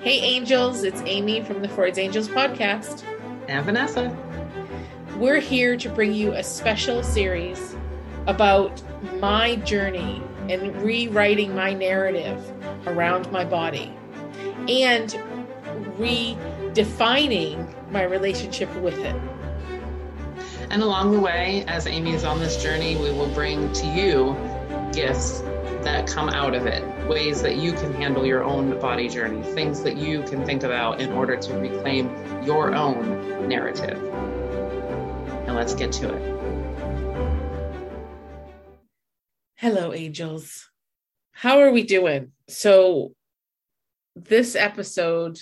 Hey, angels, it's Amy from the Freud's Angels podcast. And Vanessa. We're here to bring you a special series about my journey and rewriting my narrative around my body and redefining my relationship with it. And along the way, as Amy is on this journey, we will bring to you gifts that come out of it, ways that you can handle your own body journey, things that you can think about in order to reclaim your own narrative. And let's get to it. Hello, angels. How are we doing? So, this episode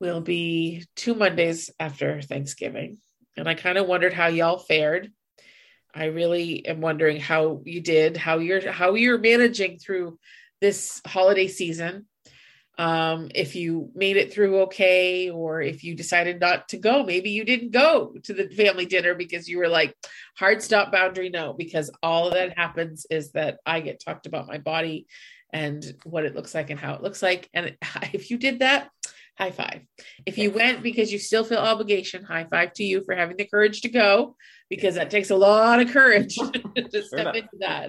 will be two Mondays after Thanksgiving. And I kind of wondered how y'all fared. I really am wondering how you did, how you're how you're managing through this holiday season. Um, if you made it through okay, or if you decided not to go, maybe you didn't go to the family dinner because you were like, hard stop boundary, no, because all that happens is that I get talked about my body and what it looks like and how it looks like. And if you did that, high five. If you went because you still feel obligation, high five to you for having the courage to go, because that takes a lot of courage to step into that.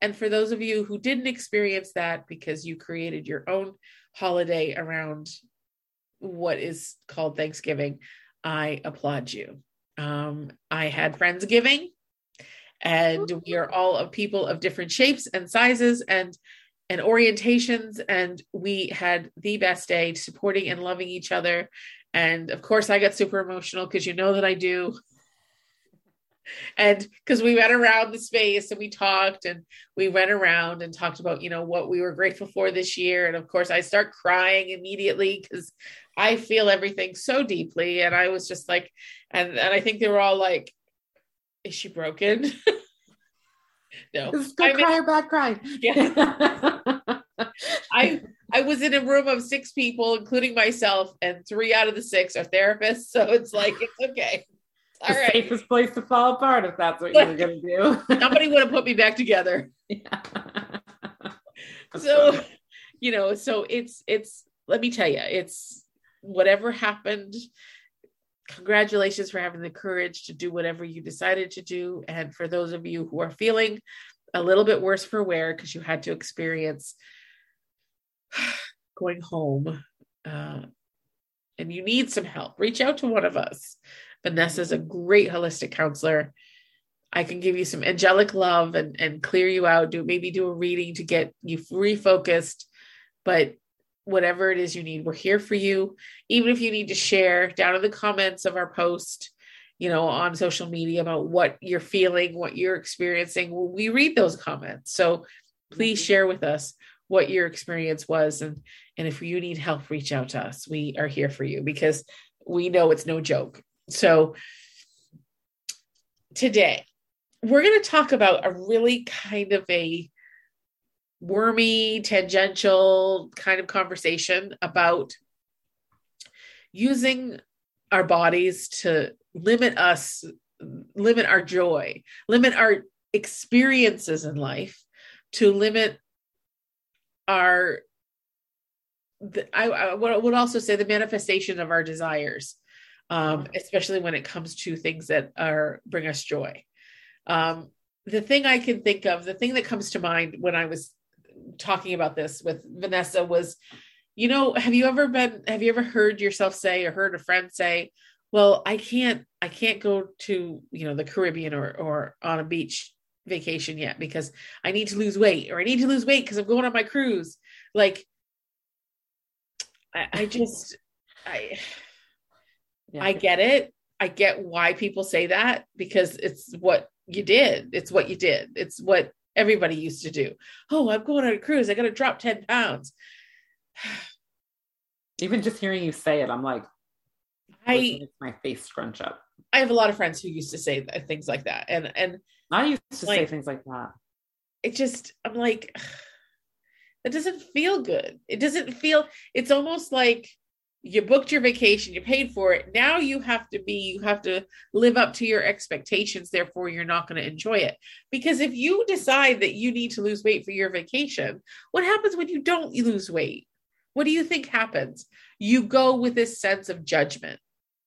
And for those of you who didn't experience that because you created your own holiday around what is called Thanksgiving, I applaud you. Um, I had Friendsgiving, and we are all of people of different shapes and sizes and and orientations and we had the best day supporting and loving each other. And of course i got super emotional because you know that i do. And because we went around the space and we talked and we went around and talked about you know what we were grateful for this year. And of course i start crying immediately because i feel everything so deeply. And i was just like and and i think they were all like is she broken no Just go cry in, bad cry. yeah i i was in a room of six people including myself and three out of the six are therapists so it's like it's okay all the right. safest place to fall apart if that's what you're gonna do. Nobody would have put me back together. Yeah. so, you know, so it's it's let me tell you, it's whatever happened. Congratulations for having the courage to do whatever you decided to do. And for those of you who are feeling a little bit worse for wear because you had to experience going home uh, and you need some help, reach out to one of us. Vanessa is a great holistic counselor. I can give you some angelic love and, and clear you out, do maybe do a reading to get you refocused. But whatever it is you need, we're here for you. Even if you need to share down in the comments of our post, you know, on social media about what you're feeling, what you're experiencing, we read those comments. So please mm-hmm. share with us what your experience was and and if you need help reach out to us we are here for you because we know it's no joke so today we're going to talk about a really kind of a wormy, tangential kind of conversation about using our bodies to limit us, limit our joy, limit our experiences in life, to limit our I, I would also say the manifestation of our desires um, especially when it comes to things that are bring us joy. Um, the thing I can think of, the thing that comes to mind when I was talking about this with Vanessa was, you know, have you ever been, have you ever heard yourself say or heard a friend say, well, I can't, I can't go to, you know, the Caribbean or, or on a beach vacation yet because I need to lose weight or I need to lose weight because I'm going on my cruise. Like, I, I just, I, yeah. I get it. I get why people say that because it's what you did. It's what you did. It's what everybody used to do. Oh, I'm going on a cruise. I got to drop 10 pounds. Even just hearing you say it, I'm like, I my face scrunch up. I have a lot of friends who used to say things like that. And, and I used to like, say things like that. It just, I'm like, that doesn't feel good. It doesn't feel, it's almost like, you booked your vacation you paid for it now you have to be you have to live up to your expectations therefore you're not going to enjoy it because if you decide that you need to lose weight for your vacation what happens when you don't lose weight what do you think happens? You go with this sense of judgment.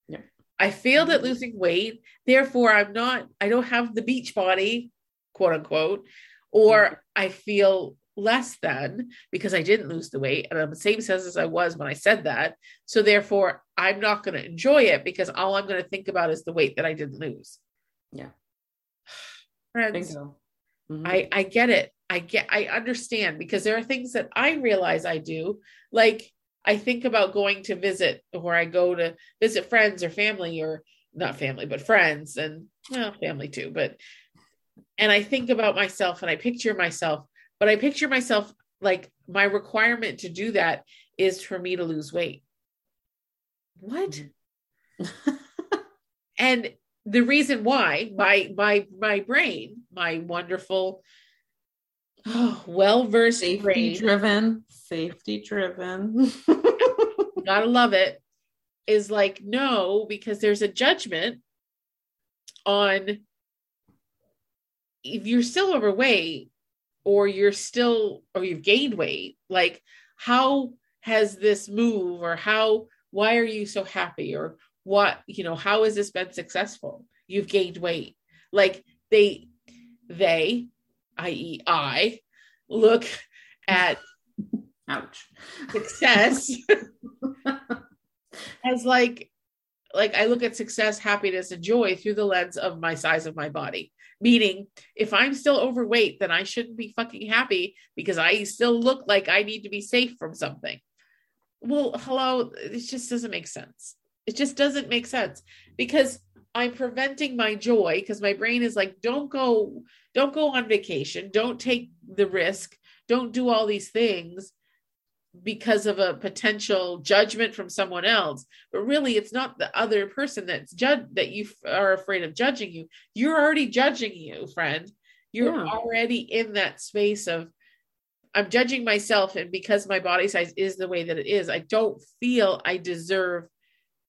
Yeah. I failed at losing weight, therefore I'm not, I don't have the beach body, quote unquote, or mm-hmm. I feel less than because I didn't lose the weight and I'm the same size as I was when I said that. So therefore, I'm not going to enjoy it because all I'm going to think about is the weight that I didn't lose. Yeah. Friends, Bingo. Mhm. I I get it. I get I understand because there are things that I realize I do. Like I think about going to visit or I go to visit friends or family or not family but friends and well family too but and I think about myself and I picture myself but I picture myself like my requirement to do that is for me to lose weight. What? Mm. and the reason why my my my brain my wonderful oh, well-versed safety brain driven, safety driven. gotta love it is like no because there's a judgment on if you're still overweight or you're still or you've gained weight like how has this move or how why are you so happy or what you know how has this been successful you've gained weight like they they i.e i look at Ouch. success as like like I look at success, happiness, and joy through the lens of my size of my body. Meaning, if I'm still overweight, then I shouldn't be fucking happy because I still look like I need to be safe from something. Well, hello, it just doesn't make sense. It just doesn't make sense because I'm preventing my joy because my brain is like, don't go, don't go on vacation, don't take the risk, don't do all these things because of a potential judgment from someone else but really it's not the other person that's judge that you are afraid of judging you you're already judging you friend you're Yeah. already in that space of i'm judging myself and because my body size is the way that it is i don't feel i deserve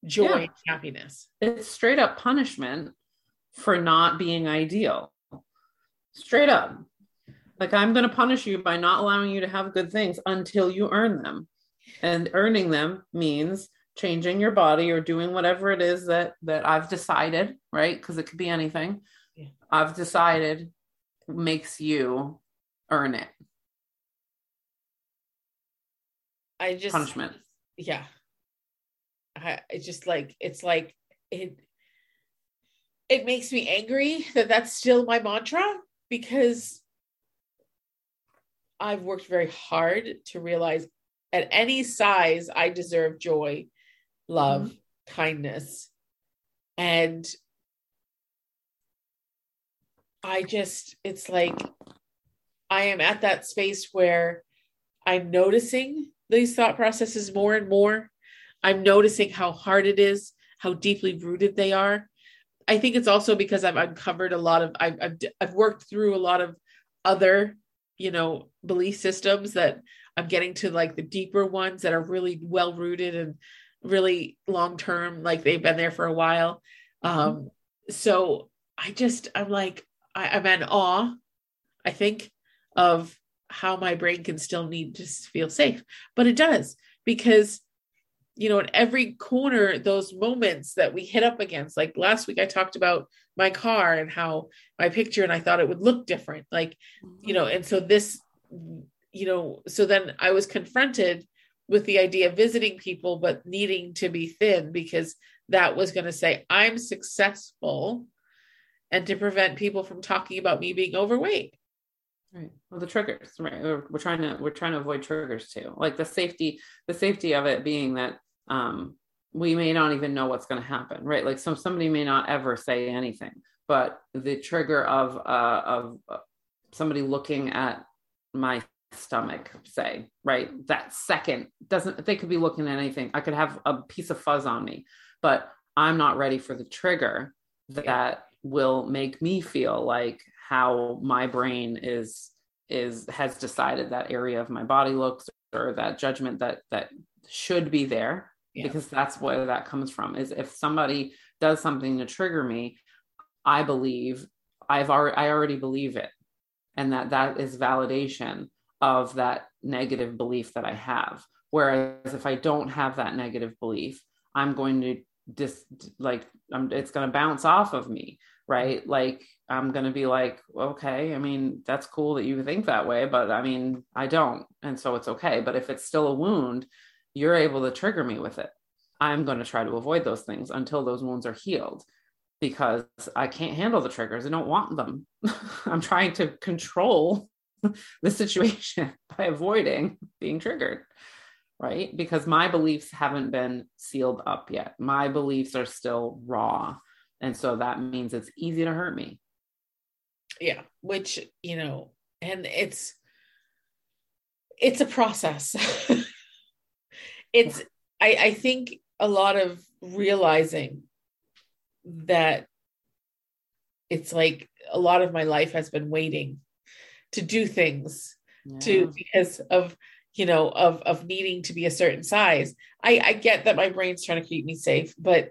joy Yeah. and happiness It's straight up punishment for not being ideal. Straight up. Like I'm going to punish you by not allowing you to have good things until you earn them. And earning them means changing your body or doing whatever it is that that I've decided, right? Because it could be anything. Yeah. I've decided makes you earn it. i just Punishment. yeah I, it's just like it's like it it makes me angry that that's still my mantra because i've worked very hard to realize at any size i deserve joy love mm-hmm. kindness. And i just it's like i am at that space where i'm noticing these thought processes more and more. I'm noticing how hard it is, how deeply rooted they are. I think it's also because I've uncovered a lot of I've I've, I've worked through a lot of other, you know, belief systems that I'm getting to like the deeper ones that are really well rooted and really long term, like they've been there for a while. Um, so I just I'm like I, I'm in awe, I think, of how my brain can still need to feel safe, but it does because you know, in every corner, those moments that we hit up against. Like last week, I talked about my car and how my picture, and I thought it would look different. Like, you know, and so this, you know, so then I was confronted with the idea of visiting people, but needing to be thin because that was going to say, I'm successful and to prevent people from talking about me being overweight. Right. Well, the triggers, right? We're, we're trying to we're trying to avoid triggers too. Like the safety, the safety of it being that um, we may not even know what's going to happen, right? Like some somebody may not ever say anything, but the trigger of uh, of uh, somebody looking at my stomach, say, right? That second doesn't. They could be looking at anything. I could have a piece of fuzz on me, but I'm not ready for the trigger that will make me feel like how my brain is is has decided that area of my body looks or that judgment that that should be there Yeah. because that's where that comes from is if somebody does something to trigger me i believe i've already i already believe it and that that is validation of that negative belief that i have Whereas if I don't have that negative belief, I'm going to just like I'm, it's going to bounce off of me, right? Like I'm going to be like, okay, I mean, that's cool that you think that way, but I mean, I don't. And so it's okay. But if it's still a wound, you're able to trigger me with it. I'm going to try to avoid those things until those wounds are healed because I can't handle the triggers. I don't want them. I'm trying to control the situation by avoiding being triggered right? Because my beliefs haven't been sealed up yet. My beliefs are still raw. And so that means it's easy to hurt me. Yeah, which, you know, and it's it's a process. It's I I think a lot of realizing that it's like a lot of my life has been waiting to do things yeah. to because of you know of of needing to be a certain size i i get that my brain's trying to keep me safe but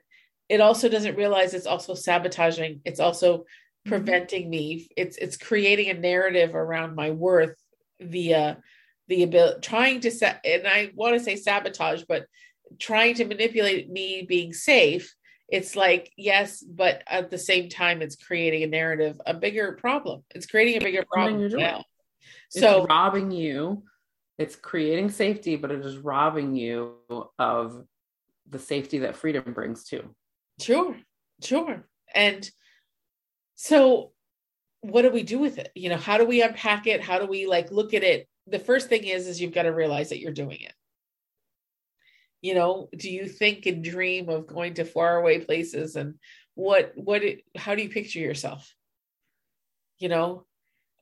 it also doesn't realize it's also sabotaging it's also mm-hmm. preventing me it's it's creating a narrative around my worth via the ability trying to set and i want to say sabotage but trying to manipulate me being safe it's like yes but at the same time it's creating a narrative a bigger problem it's creating a bigger problem now so robbing you it's creating safety, but it is robbing you of the safety that freedom brings too. Sure, sure. And so what do we do with it? You know, how do we unpack it? How do we like look at it? The first thing is is you've got to realize that you're doing it. You know, do you think and dream of going to faraway places and what what it, how do you picture yourself? You know,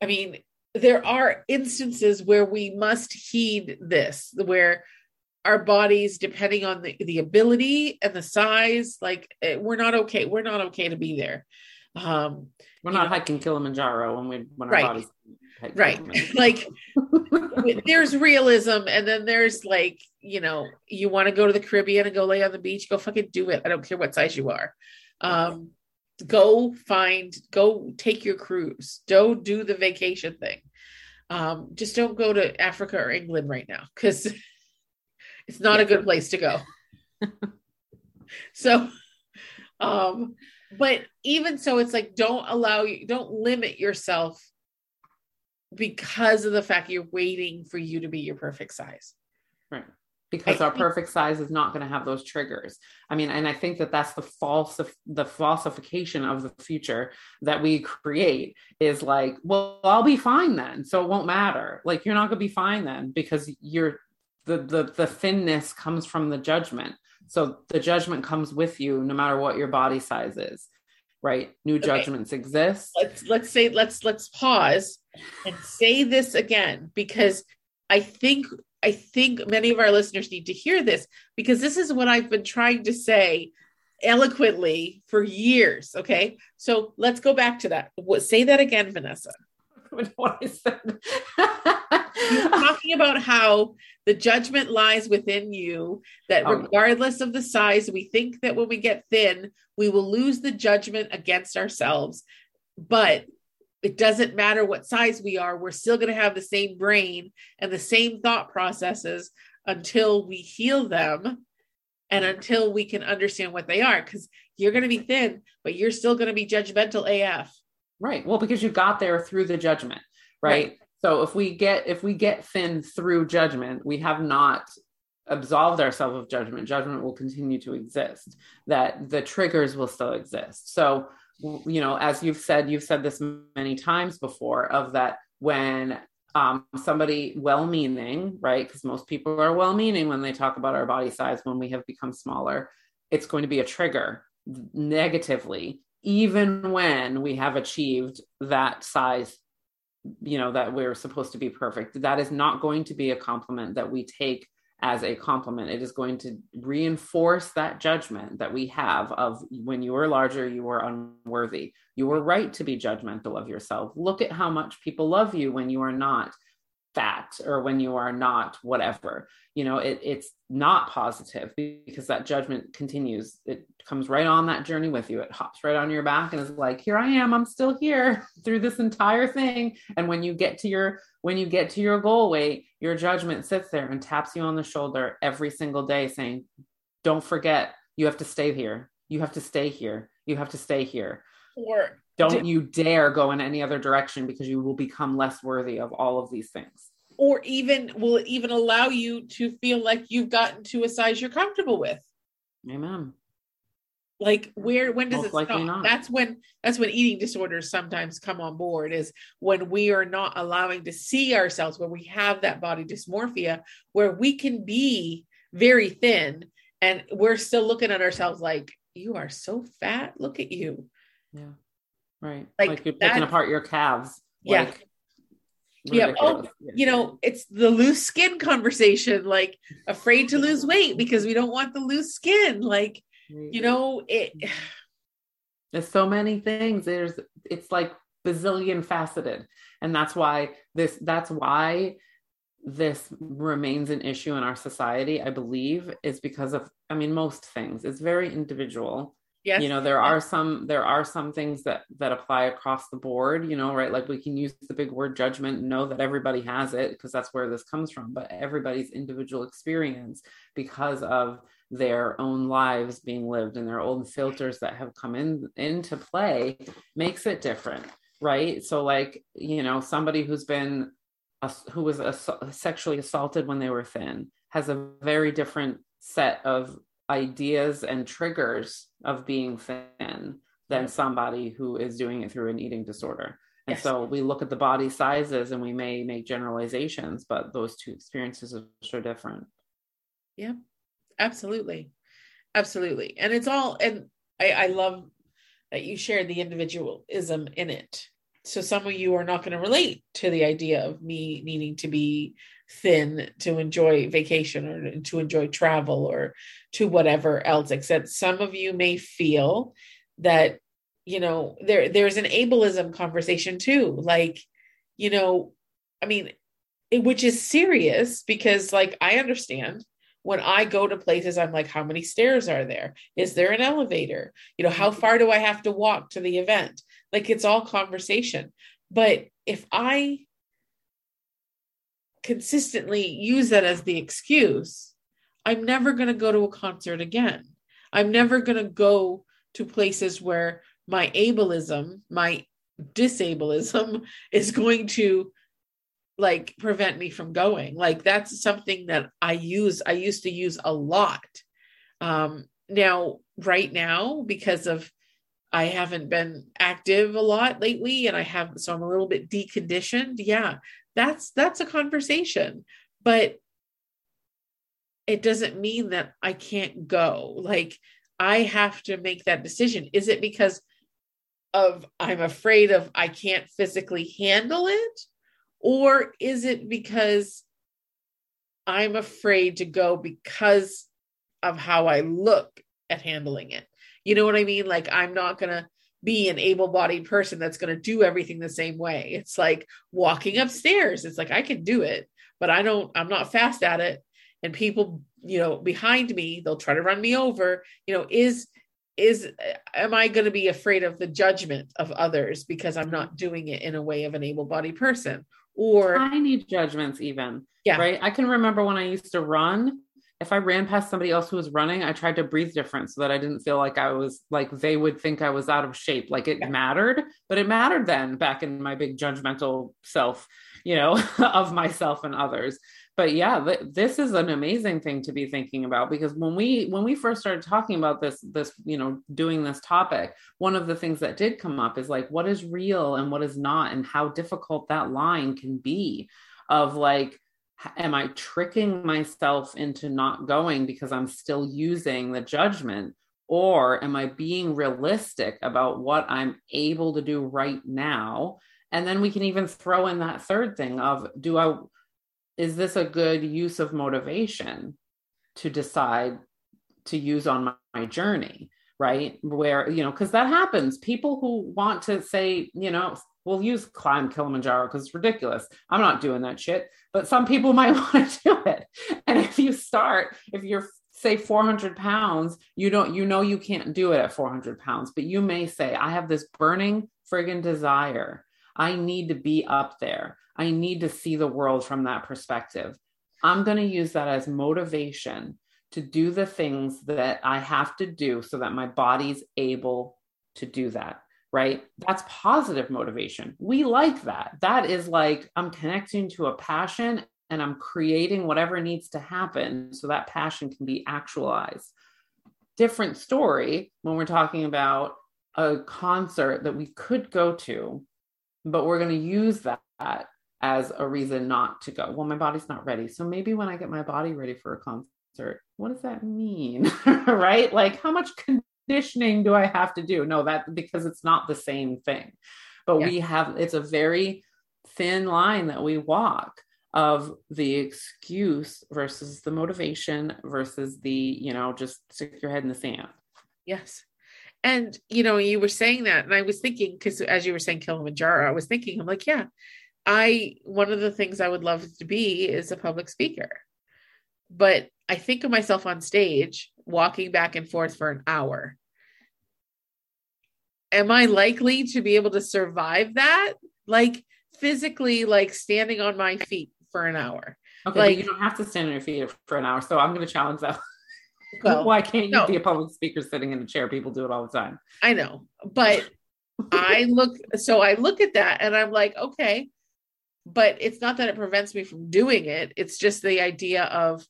I mean, there are instances where we must heed this, where our bodies, depending on the, the ability and the size, like eh, we're not okay. We're not okay to be there. Um, we're not know, hiking Kilimanjaro when we when our right, bodies right. like there's realism, and then there's like you know you want to go to the Caribbean and go lay on the beach, go fucking do it. I don't care what size you are. Um, go find go take your cruise don't do the vacation thing um, just don't go to africa or england right now because it's not yeah. a good place to go so um but even so it's like don't allow you don't limit yourself because of the fact you're waiting for you to be your perfect size right because I our perfect size is not going to have those triggers. I mean, and I think that that's the false, the falsification of the future that we create is like, well, I'll be fine then, so it won't matter. Like you're not going to be fine then because you're the the the thinness comes from the judgment. So the judgment comes with you no matter what your body size is. Right? New okay. judgments exist. Let's let's say let's let's pause and say this again because I think I think many of our listeners need to hear this because this is what I've been trying to say eloquently for years. Okay. So let's go back to that. Say that again, Vanessa. what I said. Talking about how the judgment lies within you, that oh. regardless of the size, we think that when we get thin, we will lose the judgment against ourselves. But it doesn't matter what size we are, we're still going to have the same brain and the same thought processes until we heal them and until we can understand what they are. Because you're going to be thin, but you're still going to be judgmental AF. Right. Well, because you got there through the judgment, right? right? So if we get if we get thin through judgment, we have not absolved ourselves of judgment. Judgment will continue to exist. That the triggers will still exist. So you know, as you've said, you've said this many times before of that when um, somebody well meaning, right? Because most people are well meaning when they talk about our body size when we have become smaller, it's going to be a trigger negatively, even when we have achieved that size, you know, that we're supposed to be perfect. That is not going to be a compliment that we take as a compliment. It is going to reinforce that judgment that we have of when you were larger, you were unworthy. You were right to be judgmental of yourself. Look at how much people love you when you are not. Fat or when you are not whatever. You know it, it's not positive because that judgment continues. It comes right on that journey with you. It hops right on your back and is like here i am. I'm still here through this entire thing. And when you get to your when you get to your goal weight your judgment sits there and taps you on the shoulder every single day saying don't forget you have to stay here. You have to stay here. You have to stay here. Or don't you dare go in any other direction because you will become less worthy of all of these things. Or even will it even allow you to feel like you've gotten to a size you're comfortable with? Amen. Like where when does Most it stop? not. that's when that's when eating disorders sometimes come on board is when we are not allowing to see ourselves where we have that body dysmorphia where we can be very thin and we're still looking at ourselves like you are so fat. Look at you. Yeah Right. Like, Like, you're picking apart your calves. Yeah. Like, Yeah. Oh, ridiculous. you know it's the loose skin conversation like afraid to lose weight because we don't want the loose skin like you know it there's so many things there's it's like bazillion faceted and that's why this that's why this remains an issue in our society i believe is because of i mean most things it's very individual yes. You know there are some there are some things that that apply across the board you know right? Like we can use the big word judgment and know that everybody has it because that's where this comes from but everybody's individual experience because of their own lives being lived and their own filters that have come in into play makes it different right? So like you know somebody who's been who was sexually assaulted when they were thin has a very different set of ideas and triggers of being thin than somebody who is doing it through an eating disorder. And Yes. so we look at the body sizes and we may make generalizations, but those two experiences are so different. Yeah, absolutely absolutely and it's all and i i love that you shared the individualism in it so some of you are not going to relate to the idea of me needing to be thin to enjoy vacation or to enjoy travel or to whatever else except some of you may feel that you know there there's an ableism conversation too like you know i mean it, which is serious because like i understand when I go to places, I'm like, how many stairs are there? Is there an elevator? You know, how mm-hmm. far do I have to walk to the event? Like it's all conversation. But if I consistently use that as the excuse, I'm never going to go to a concert again. I'm never going to go to places where my ableism, my disableism is going to like prevent me from going like that's something that i use i used to use a lot um now right now because of i haven't been active a lot lately and i have so i'm a little bit deconditioned. Yeah that's that's a conversation but it doesn't mean that i can't go. Like i have to make that decision. Is it because of i'm afraid of i can't physically handle it? Or is it because I'm afraid to go because of how I look at handling it? You know what I mean? Like, I'm not going to be an able bodied person that's going to do everything the same way. It's like walking upstairs. It's like I can do it, but I don't, I'm not fast at it. And people, you know, behind me, they'll try to run me over. You know, is, is am I going to be afraid of the judgment of others because I'm not doing it in a way of an able bodied person? Or Tiny judgments, even. Yeah. Right. I can remember when I used to run. If I ran past somebody else who was running, I tried to breathe different so that I didn't feel like I was like they would think I was out of shape. Like it Yeah. mattered, but it mattered then back in my big judgmental self, you know, of myself and others. But yeah, th- this is an amazing thing to be thinking about because when we when we first started talking about this this you know doing this topic, one of the things that did come up is like what is real and what is not and how difficult that line can be of like am i tricking myself into not going because i'm still using the judgment? Or am i being realistic about what i'm able to do right now? And then we can even throw in that third thing of do i is this a good use of motivation to decide to use on my, my journey right? Where you know because that happens. People who want to say you know we'll use climb Kilimanjaro because it's ridiculous. I'm not doing that shit, but some people might want to do it. And if you start, if you're say 400 pounds, you don't, you know, you can't do it at 400 pounds, but you may say, I have this burning friggin' desire. I need to be up there. I need to see the world from that perspective. I'm going to use that as motivation to do the things that I have to do so that my body's able to do that. Right. That's positive motivation. We like that. That is like I'm connecting to a passion and I'm creating whatever needs to happen so that passion can be actualized. Different story when we're talking about a concert that we could go to, but we're going to use that as a reason not to go. Well, my body's not ready. So maybe when I get my body ready for a concert, what does that mean? right? Like, how much conditioning do I have to do? No, that because it's not the same thing. But yeah. we have, it's a very thin line that we walk of the excuse versus the motivation versus the, you know, just stick your head in the sand. Yes. And, you know, you were saying that, and I was thinking, because as you were saying Kilimanjaro, I was thinking, I'm like, yeah, I, one of the things I would love to be is a public speaker. But I think of myself on stage walking back and forth for an hour. Am I likely to be able to survive that? Like physically, like standing on my feet for an hour. Okay, like, you don't have to stand on your feet for an hour. So I'm going to challenge that. Well, Why can't you no. be a public speaker sitting in a chair? People do it all the time. I know, but I look. So I look at that and I'm like, okay, but it's not that it prevents me from doing it. It's just the idea of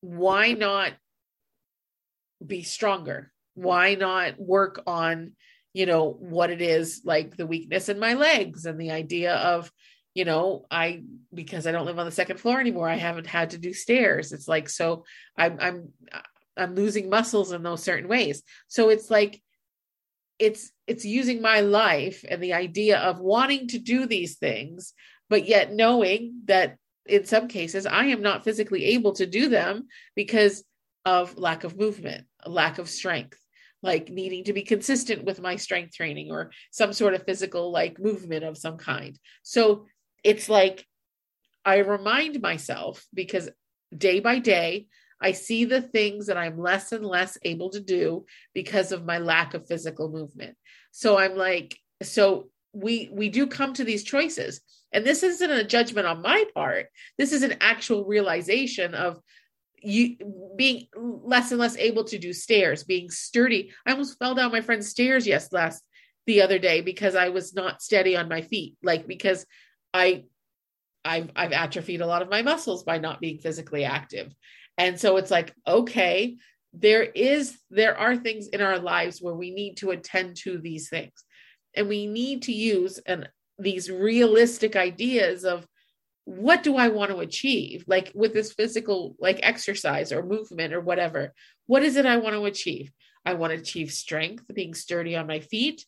why not be stronger? Why not work on, you know, what it is like the weakness in my legs and the idea of you know i because i don't live on the second floor anymore i haven't had to do stairs. It's like so i'm i'm i'm losing muscles in those certain ways. So it's like it's it's using my life and the idea of wanting to do these things but yet knowing that in some cases i am not physically able to do them because of lack of movement lack of strength like needing to be consistent with my strength training or some sort of physical like movement of some kind so it's like I remind myself because day by day, I see the things that I'm less and less able to do because of my lack of physical movement. So I'm like, so we we do come to these choices. And this isn't a judgment on my part. This is an actual realization of you being less and less able to do stairs, being sturdy. I almost fell down my friend's stairs yes last the other day because I was not steady on my feet. Like because I I've I've atrophied a lot of my muscles by not being physically active. And so it's like, okay, there is there are things in our lives where we need to attend to these things. And we need to use and these realistic ideas of what do I want to achieve? Like with this physical like exercise or movement or whatever. What is it I want to achieve? I want to achieve strength, being sturdy on my feet.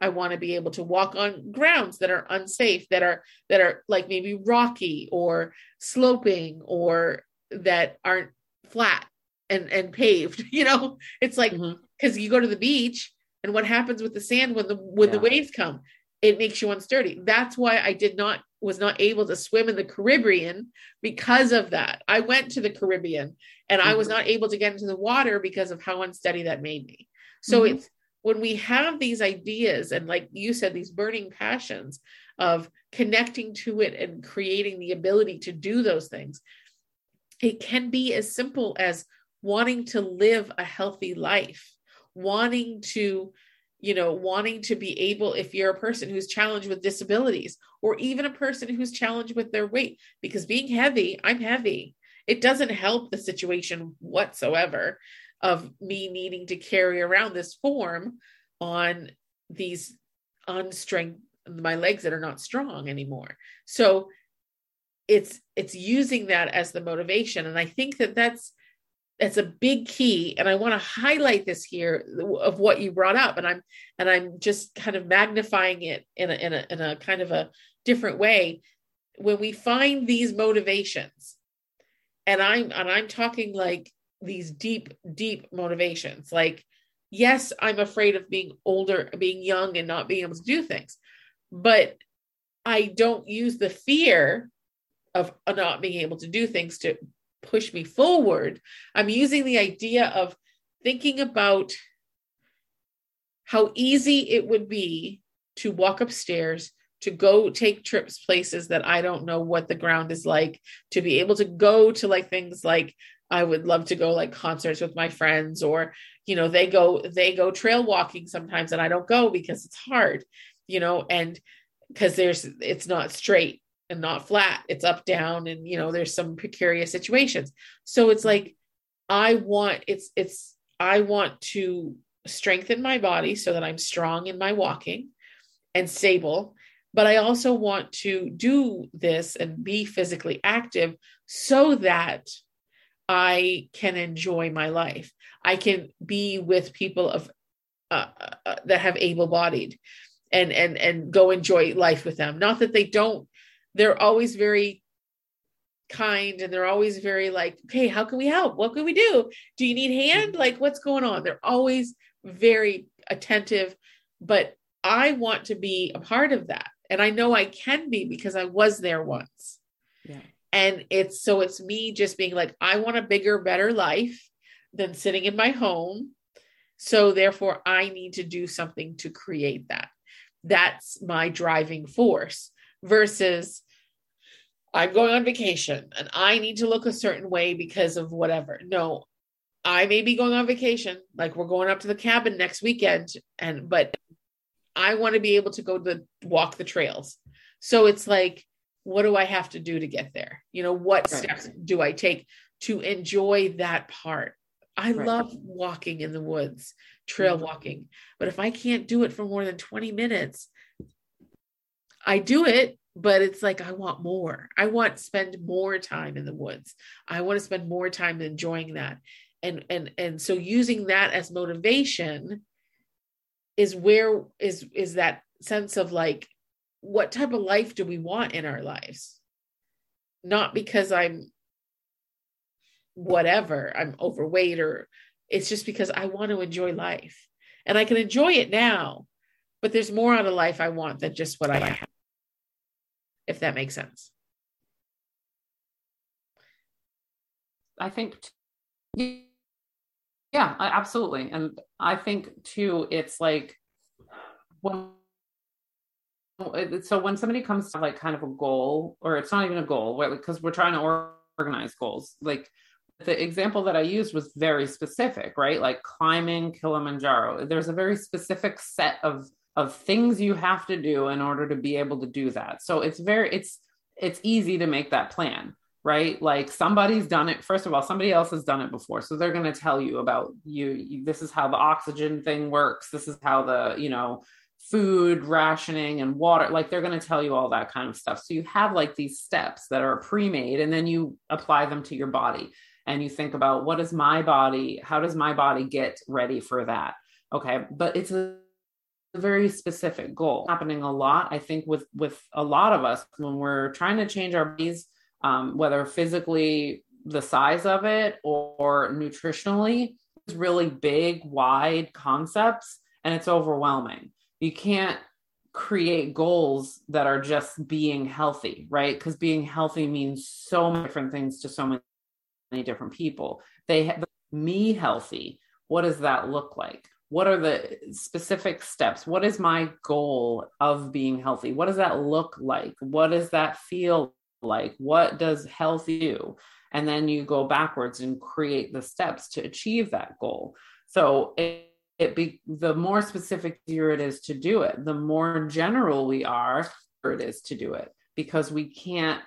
I want to be able to walk on grounds that are unsafe, that are that are like maybe rocky or sloping or that aren't flat and and paved. You know, it's like because mm-hmm. you go to the beach and what happens with the sand when the when yeah. the waves come, it makes you unsturdy. That's why I did not was not able to swim in the Caribbean because of that. I went to the Caribbean and mm-hmm. I was mm-hmm. not able to get into the water because of how unsteady that made me. So mm-hmm. it's when we have these ideas and like you said these burning passions of connecting to it and creating the ability to do those things it can be as simple as wanting to live a healthy life wanting to you know wanting to be able if you're a person who's challenged with disabilities or even a person who's challenged with their weight because being heavy i'm heavy. It doesn't help the situation whatsoever of me needing to carry around this form on these unstrength my legs that are not strong anymore. So it's it's using that as the motivation. And i think that that's that's a big key and i want to highlight this here of what you brought up and i'm and i'm just kind of magnifying it in a in a, in a kind of a different way when we find these motivations and i'm and i'm talking like these deep, deep motivations. Like, yes, I'm afraid of being older, being young, and not being able to do things. but I don't use the fear of not being able to do things to push me forward. I'm using the idea of thinking about how easy it would be to walk upstairs, to go take trips places that I don't know what the ground is like, to be able to go to like things like I would love to go like concerts with my friends or you know they go they go trail walking sometimes and I don't go because it's hard, you know, and because there's it's not straight and not flat. It's up down and you know there's some precarious situations. So it's like i want it's it's i want to strengthen my body so that i'm strong in my walking and stable but i also want to do this and be physically active so that i can enjoy my life. I can be with people of uh, uh, that have able bodied and and and go enjoy life with them. Not that they don't they're always very kind and they're always very like okay how can we help? What can we do? Do you need hand? Mm-hmm. Like what's going on? They're always very attentive but i want to be a part of that. And i know i can be because i was there once. Yeah. and it's so it's me just being like i want a bigger better life than sitting in my home. So therefore i need to do something to create that. That's my driving force versus I'm going on vacation and I need to look a certain way because of whatever. No, I may be going on vacation, like we're going up to the cabin next weekend, and but I want to be able to go to walk the trails. So it's like, what do I have to do to get there? You know, what right. steps do I take to enjoy that part? I right. love walking in the woods, trail mm-hmm. walking, but if I can't do it for more than 20 minutes, I do it, but it's like I want more. I want to spend more time in the woods. I want to spend more time enjoying that. And and and so using that as motivation is where is is that sense of like what type of life do we want in our lives? Not because I'm whatever, I'm overweight or it's just because I want to enjoy life. And I can enjoy it now, but there's more out of life I want than just what I have if that makes sense. I think, t- yeah, absolutely. And I think too, it's like when, so when somebody comes to like kind of a goal, or it's not even a goal, because we're trying to organize goals, like the example that I used was very specific, right? Like climbing Kilimanjaro. There's a very specific set of of things you have to do in order to be able to do that. So it's very it's it's easy to make that plan, right? Like somebody's done it. First of all, somebody else has done it before. So they're going to tell you about you, you this is how the oxygen thing works. This is how the, you know, food rationing and water like they're going to tell you all that kind of stuff. So you have like these steps that are pre-made and then you apply them to your body and you think about what is my body how does my body get ready for that okay but it's a very specific goal. Happening a lot i think with with a lot of us when we're trying to change our bodies um, whether physically the size of it or, nutritionally it's really big wide concepts and it's overwhelming. You can't create goals that are just being healthy right? Because being healthy means so many different things to so many different people. They have me healthy what does that look like what are the specific steps? What is my goal of being healthy? What does that look like? What does that feel like? What does health do? And then you go backwards and create the steps to achieve that goal. So it, it be the more specific year it is to do it the more general we are it is to do it because we can't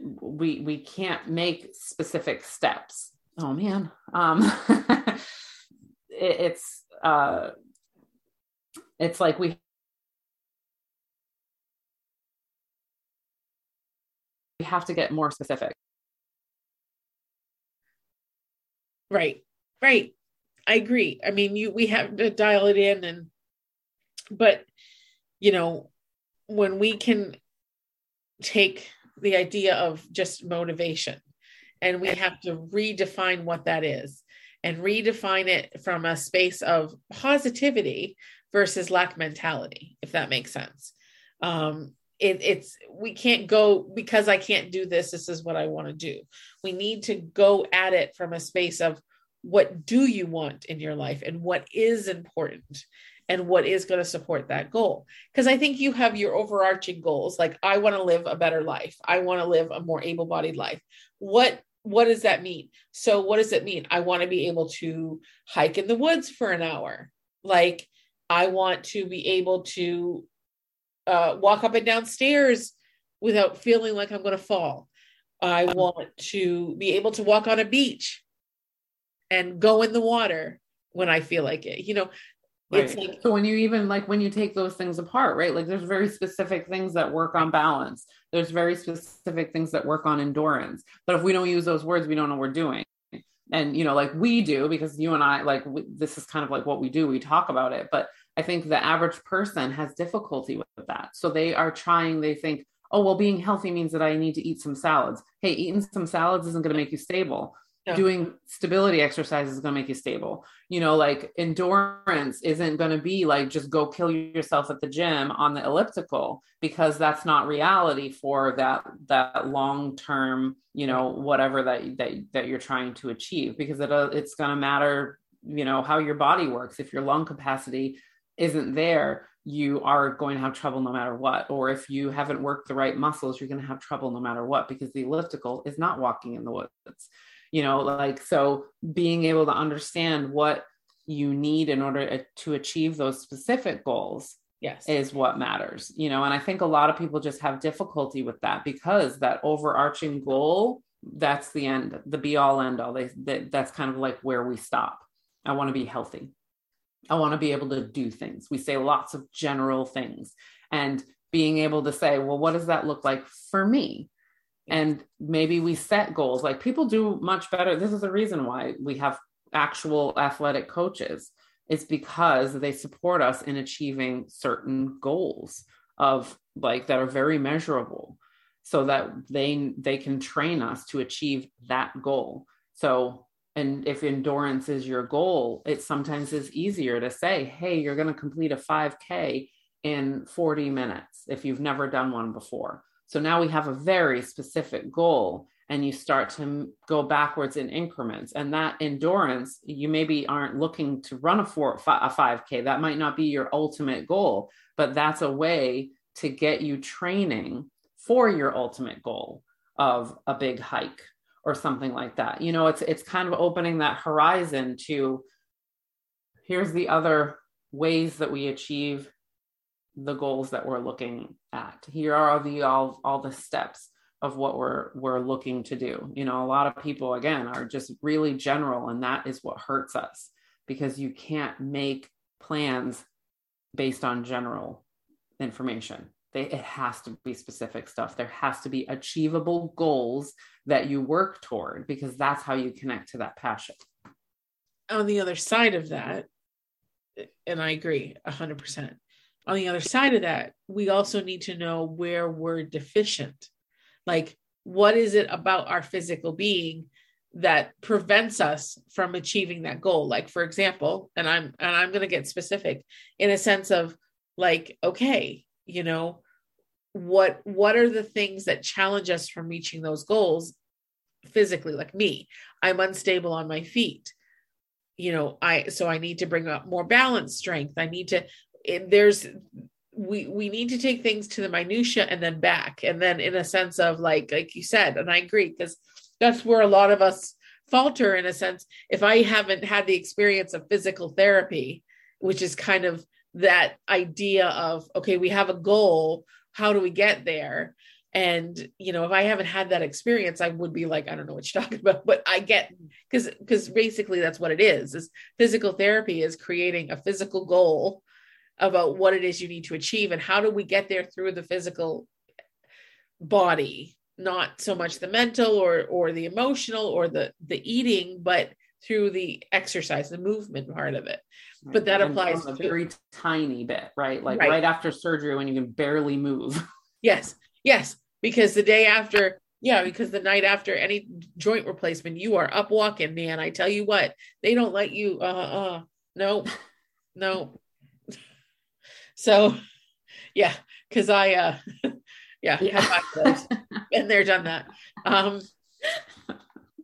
we we can't make specific steps. Oh man. Um it, it's uh, it's like we we have to get more specific. Right. Right. I agree. I mean, you we have to dial it in and but you know, when we can take the idea of just motivation and we have to redefine what that is and redefine it from a space of positivity versus lack mentality, if that makes sense. um it, it's we can't go because i can't do this this is what i want to do. We need to go at it from a space of what do you want in your life and what is important and what is going to support that goal. Because i think you have your overarching goals like i want to live a better life. I want to live a more able-bodied life. What what does that mean? So what does it mean? I want to be able to hike in the woods for an hour. Like i want to be able to uh, walk up and down stairs without feeling like i'm going to fall. I want to be able to walk on a beach and go in the water when i feel like it you know Right. it's like so when you even like when you take those things apart, right? Like there's very specific things that work on balance. There's very specific things that work on endurance. But if we don't use those words, we don't know what we're doing. And you know, like we do because you and I like we, this is kind of like what we do. We talk about it, but I think the average person has difficulty with that. So they are trying. They think, oh well, being healthy means that I need to eat some salads. Hey, eating some salads isn't going to make you stable No. doing stability exercises is going to make you stable. You know like endurance isn't going to be like just go kill yourself at the gym on the elliptical because that's not reality for that that long term you know whatever that that that you're trying to achieve because it, uh, it's going to matter you know how your body works. If your lung capacity isn't there you are going to have trouble no matter what. Or if you haven't worked the right muscles you're going to have trouble no matter what because the elliptical is not walking in the woods you know like so being able to understand what you need in order uh, to achieve those specific goals yes. is what matters you know and i think a lot of people just have difficulty with that because that overarching goal that's the end the be all end all they that, that's kind of like where we stop. I want to be healthy. I want to be able to do things. We say lots of general things. And being able to say well what does that look like for me and maybe we set goals. Like people do much better. This is the reason why we have actual athletic coaches. It's because they support us in achieving certain goals of like that are very measurable so that they they can train us to achieve that goal. So and if endurance is your goal it sometimes is easier to say hey you're going to complete a 5k in 40 minutes if you've never done one before so now we have a very specific goal and you start to go backwards in increments. And that endurance you maybe aren't looking to run a four a 5k that might not be your ultimate goal but that's a way to get you training for your ultimate goal of a big hike or something like that. You know it's it's kind of opening that horizon to here's the other ways that we achieve the goals that we're looking at. Here are the all all the steps of what we're we're looking to do. You know a lot of people again are just really general and that is what hurts us because you can't make plans based on general information. They, it has to be specific stuff. There has to be achievable goals that you work toward because that's how you connect to that passion. On the other side of that and i agree 100% on the other side of that we also need to know where we're deficient. Like what is it about our physical being that prevents us from achieving that goal? Like for example and i'm and i'm going to get specific in a sense of like okay you know what what are the things that challenge us from reaching those goals physically? Like me i'm unstable on my feet. You know i so i need to bring up more balance strength. I need to it, there's we we need to take things to the minutia and then back. And then in a sense of like like you said and i agree because that's where a lot of us falter in a sense. If i haven't had the experience of physical therapy which is kind of that idea of okay we have a goal how do we get there? And you know if i haven't had that experience i would be like i don't know what you're talking about but i get because because basically that's what it is is physical therapy is creating a physical goal about what it is you need to achieve and how do we get there through the physical body not so much the mental or or the emotional or the the eating but through the exercise the movement part of it. But that And applies a to- very tiny bit right? Like Right. right after surgery when you can barely move. Yes yes because the day after yeah because the night after any joint replacement you are up walking man. I tell you what they don't let you uh uh no no so yeah because I uh yeah, yeah. and they're done that. Um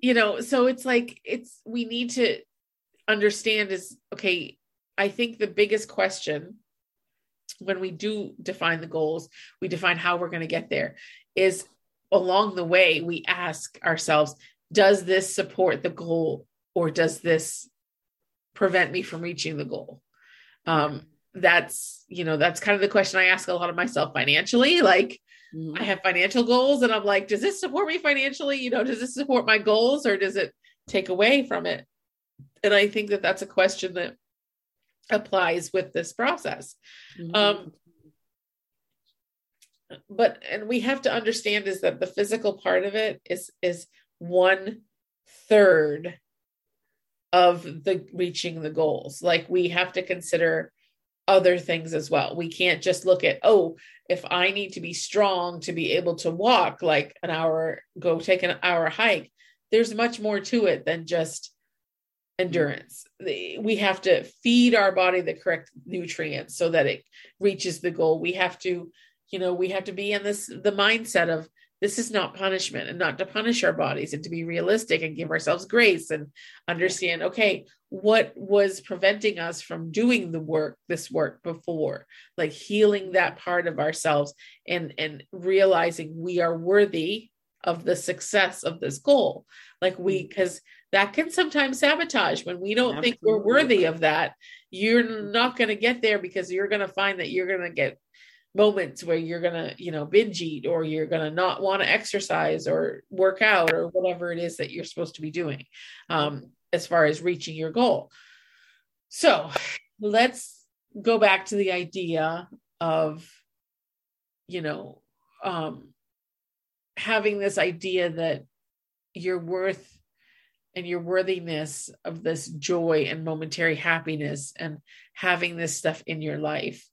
you know, so it's like it's we need to understand is okay, I think the biggest question when we do define the goals, we define how we're going to get there is along the way we ask ourselves, does this support the goal or does this prevent me from reaching the goal? Um, that's you know that's kind of the question i ask a lot of myself financially like mm-hmm. i have financial goals and i'm like does this support me financially you know does this support my goals or does it take away from it and i think that that's a question that applies with this process mm-hmm. um but and we have to understand is that the physical part of it is is one third of the reaching the goals like we have to consider other things as well. We can't just look at, oh, if I need to be strong to be able to walk like an hour, go take an hour hike, there's much more to it than just endurance. We have to feed our body the correct nutrients so that it reaches the goal. We have to, you know, we have to be in this the mindset of this is not punishment and not to punish our bodies and to be realistic and give ourselves grace and understand okay what was preventing us from doing the work this work before? Like healing that part of ourselves and and realizing we are worthy of the success of this goal. Like we mm-hmm. because that can sometimes sabotage. When we don't Absolutely. think we're worthy of that you're not going to get there because you're going to find that you're going to get moments where you're going to, you know, binge eat or you're going to not want to exercise or work out or whatever it is that you're supposed to be doing um, as far as reaching your goal. So let's go back to the idea of, you know, um, having this idea that your worth and your worthiness of this joy and momentary happiness and having this stuff in your life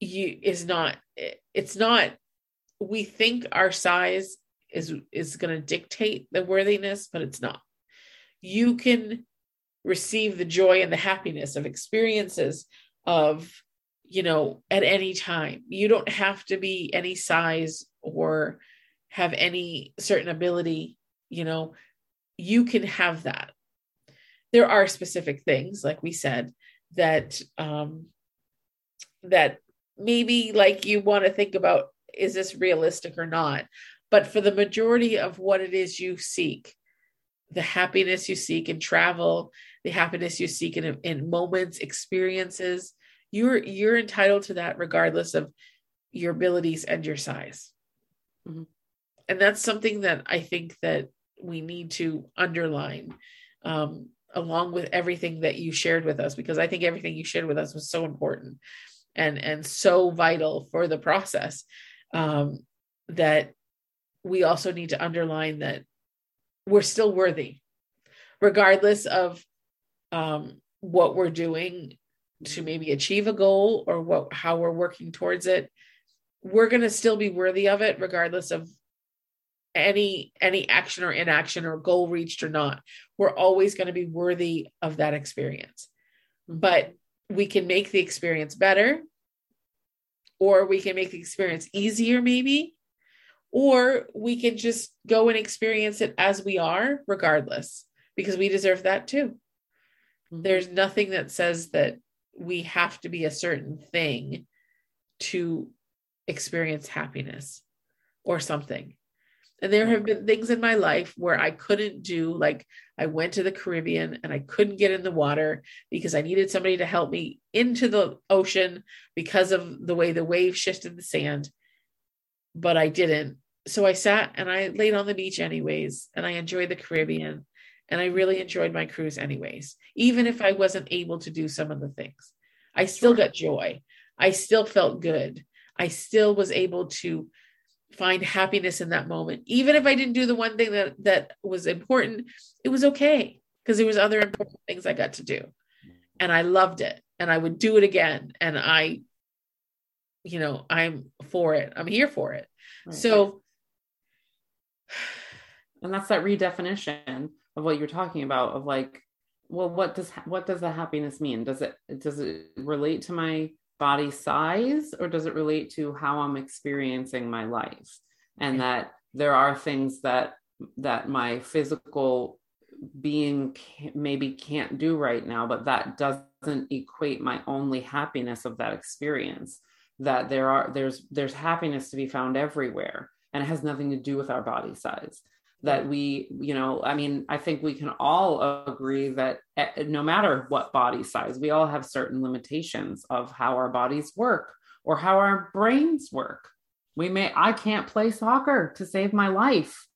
you is not it's not we think our size is is going to dictate the worthiness but it's not. You can receive the joy and the happiness of experiences of you know at any time. You don't have to be any size or have any certain ability you know. You can have that. There are specific things like we said that um that maybe like you want to think about is this realistic or not? But for the majority of what it is you seek the happiness you seek in travel the happiness you seek in, in moments experiences you're you're entitled to that regardless of your abilities and your size. Mm-hmm. and that's something that i think that we need to underline um, along with everything that you shared with us because i think everything you shared with us was so important and and so vital for the process um, that we also need to underline that we're still worthy regardless of um, what we're doing to maybe achieve a goal or what how we're working towards it. We're going to still be worthy of it regardless of any any action or inaction or goal reached or not. We're always going to be worthy of that experience. But we can make the experience better or we can make the experience easier maybe or we can just go and experience it as we are regardless because we deserve that too mm-hmm. there's nothing that says that we have to be a certain thing to experience happiness or something and there have been things in my life where I couldn't do, like I went to the Caribbean and I couldn't get in the water because I needed somebody to help me into the ocean because of the way the wave shifted the sand. But I didn't. So I sat and I laid on the beach anyways, and I enjoyed the Caribbean. And I really enjoyed my cruise anyways, even if I wasn't able to do some of the things. I still got joy. I still felt good. I still was able to find happiness in that moment. Even if i didn't do the one thing that that was important it was okay because there was other important things i got to do. And i loved it and i would do it again and i you know i'm for it. I'm here for it. Right. so and that's that redefinition of what you're talking about of like well what does what does the happiness mean? Does it does it relate to my body size or does it relate to how I'm experiencing my life? And that there are things that that my physical being maybe can't do right now, but that doesn't equate my only happiness of that experience. That there are there's there's happiness to be found everywhere, and it has nothing to do with our body size. That we, you know, I mean, I think we can all agree that eh, no matter what body size, we all have certain limitations of how our bodies work or how our brains work. We may, I can't play soccer to save my life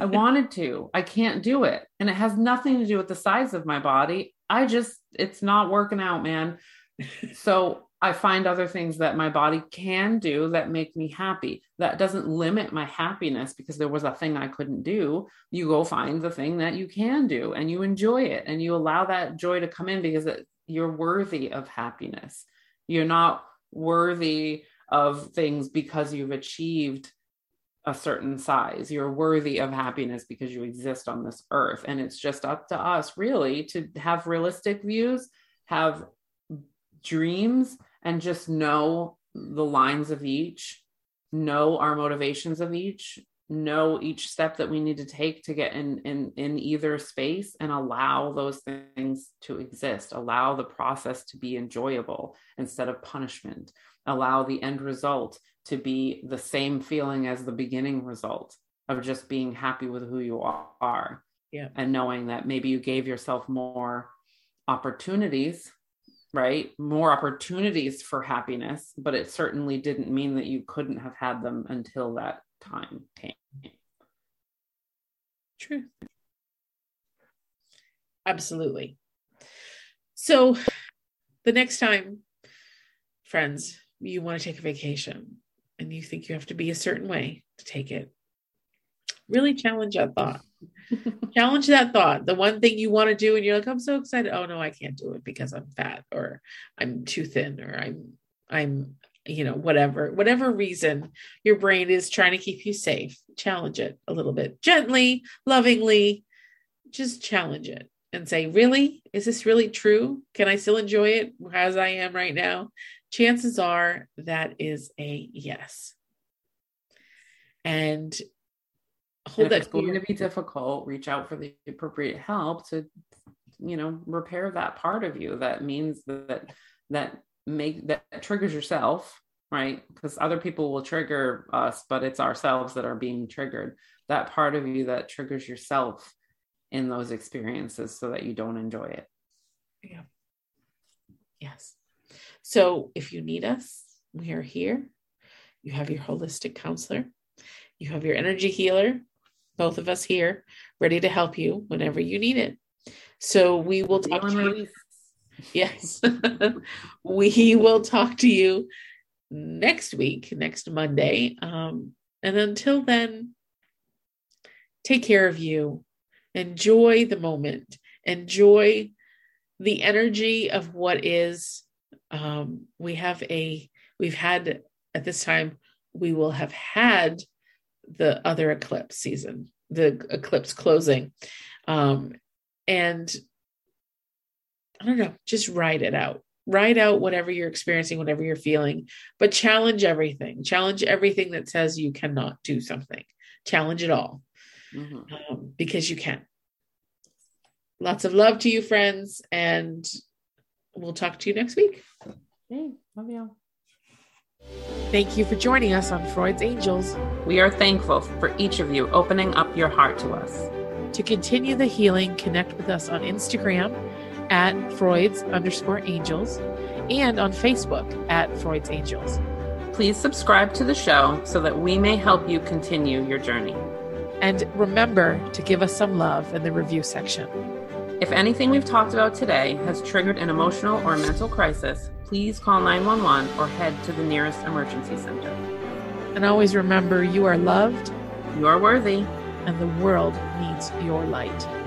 I wanted to. I can't do it. And it has nothing to do with the size of my body. I just, it's not working out, man. so I find other things that my body can do that make me happy. That doesn't limit my happiness because there was a thing I couldn't do. You go find the thing that you can do and you enjoy it and you allow that joy to come in because it, you're worthy of happiness. You're not worthy of things because you've achieved a certain size. You're worthy of happiness because you exist on this earth. And it's just up to us, really, to have realistic views, have dreams, and just know the lines of each, know our motivations of each, know each step that we need to take to get in in in either space and allow those things to exist allow the process to be enjoyable instead of punishment allow the end result to be the same feeling as the beginning result of just being happy with who you are. Yeah. And knowing that maybe you gave yourself more opportunities, right? More opportunities for happiness, but it certainly didn't mean that you couldn't have had them until that time came. True. Absolutely. So the next time, friends, you want to take a vacation and you think you have to be a certain way to take it, really challenge that thought. Challenge that thought. The one thing you want to do and you're like, I'm so excited. Oh no, I can't do it because I'm fat or I'm too thin or I'm I'm you know whatever whatever reason your brain is trying to keep you safe challenge it a little bit gently lovingly just challenge it and say really is this really true can i still enjoy it as i am right now chances are that is a yes. And hold that it's going to be difficult, reach out for the appropriate help to, you know, repair that part of you that means that that make that triggers yourself, right? Because other people will trigger us, but it's ourselves that are being triggered. That part of you that triggers yourself in those experiences so that you don't enjoy it. Yeah. Yes. So if you need us, we are here. You have your holistic counselor, you have your energy healer, both of us here, ready to help you whenever you need it. So we will talk to you. Yes. we will talk to you next week, next Monday. Um, and until then, take care of you. Enjoy the moment. Enjoy the energy of what is um, we have a we've had at this time we will have had the other eclipse season the eclipse closing um, and i don't know just write it out write out whatever you're experiencing whatever you're feeling but challenge everything challenge everything that says you cannot do something challenge it all mm-hmm. um, because you can lots of love to you friends and we'll talk to you next week. Hey, love you. Thank you for joining us on Freud's Angels. We are thankful for each of you opening up your heart to us. To continue the healing, connect with us on Instagram at Freud's underscore angels and on Facebook at Freud's Angels. Please subscribe to the show so that we may help you continue your journey. And remember to give us some love in the review section. If anything we've talked about today has triggered an emotional or mental crisis, please call 911 or head to the nearest emergency center. And always remember you are loved, you are worthy, and the world needs your light.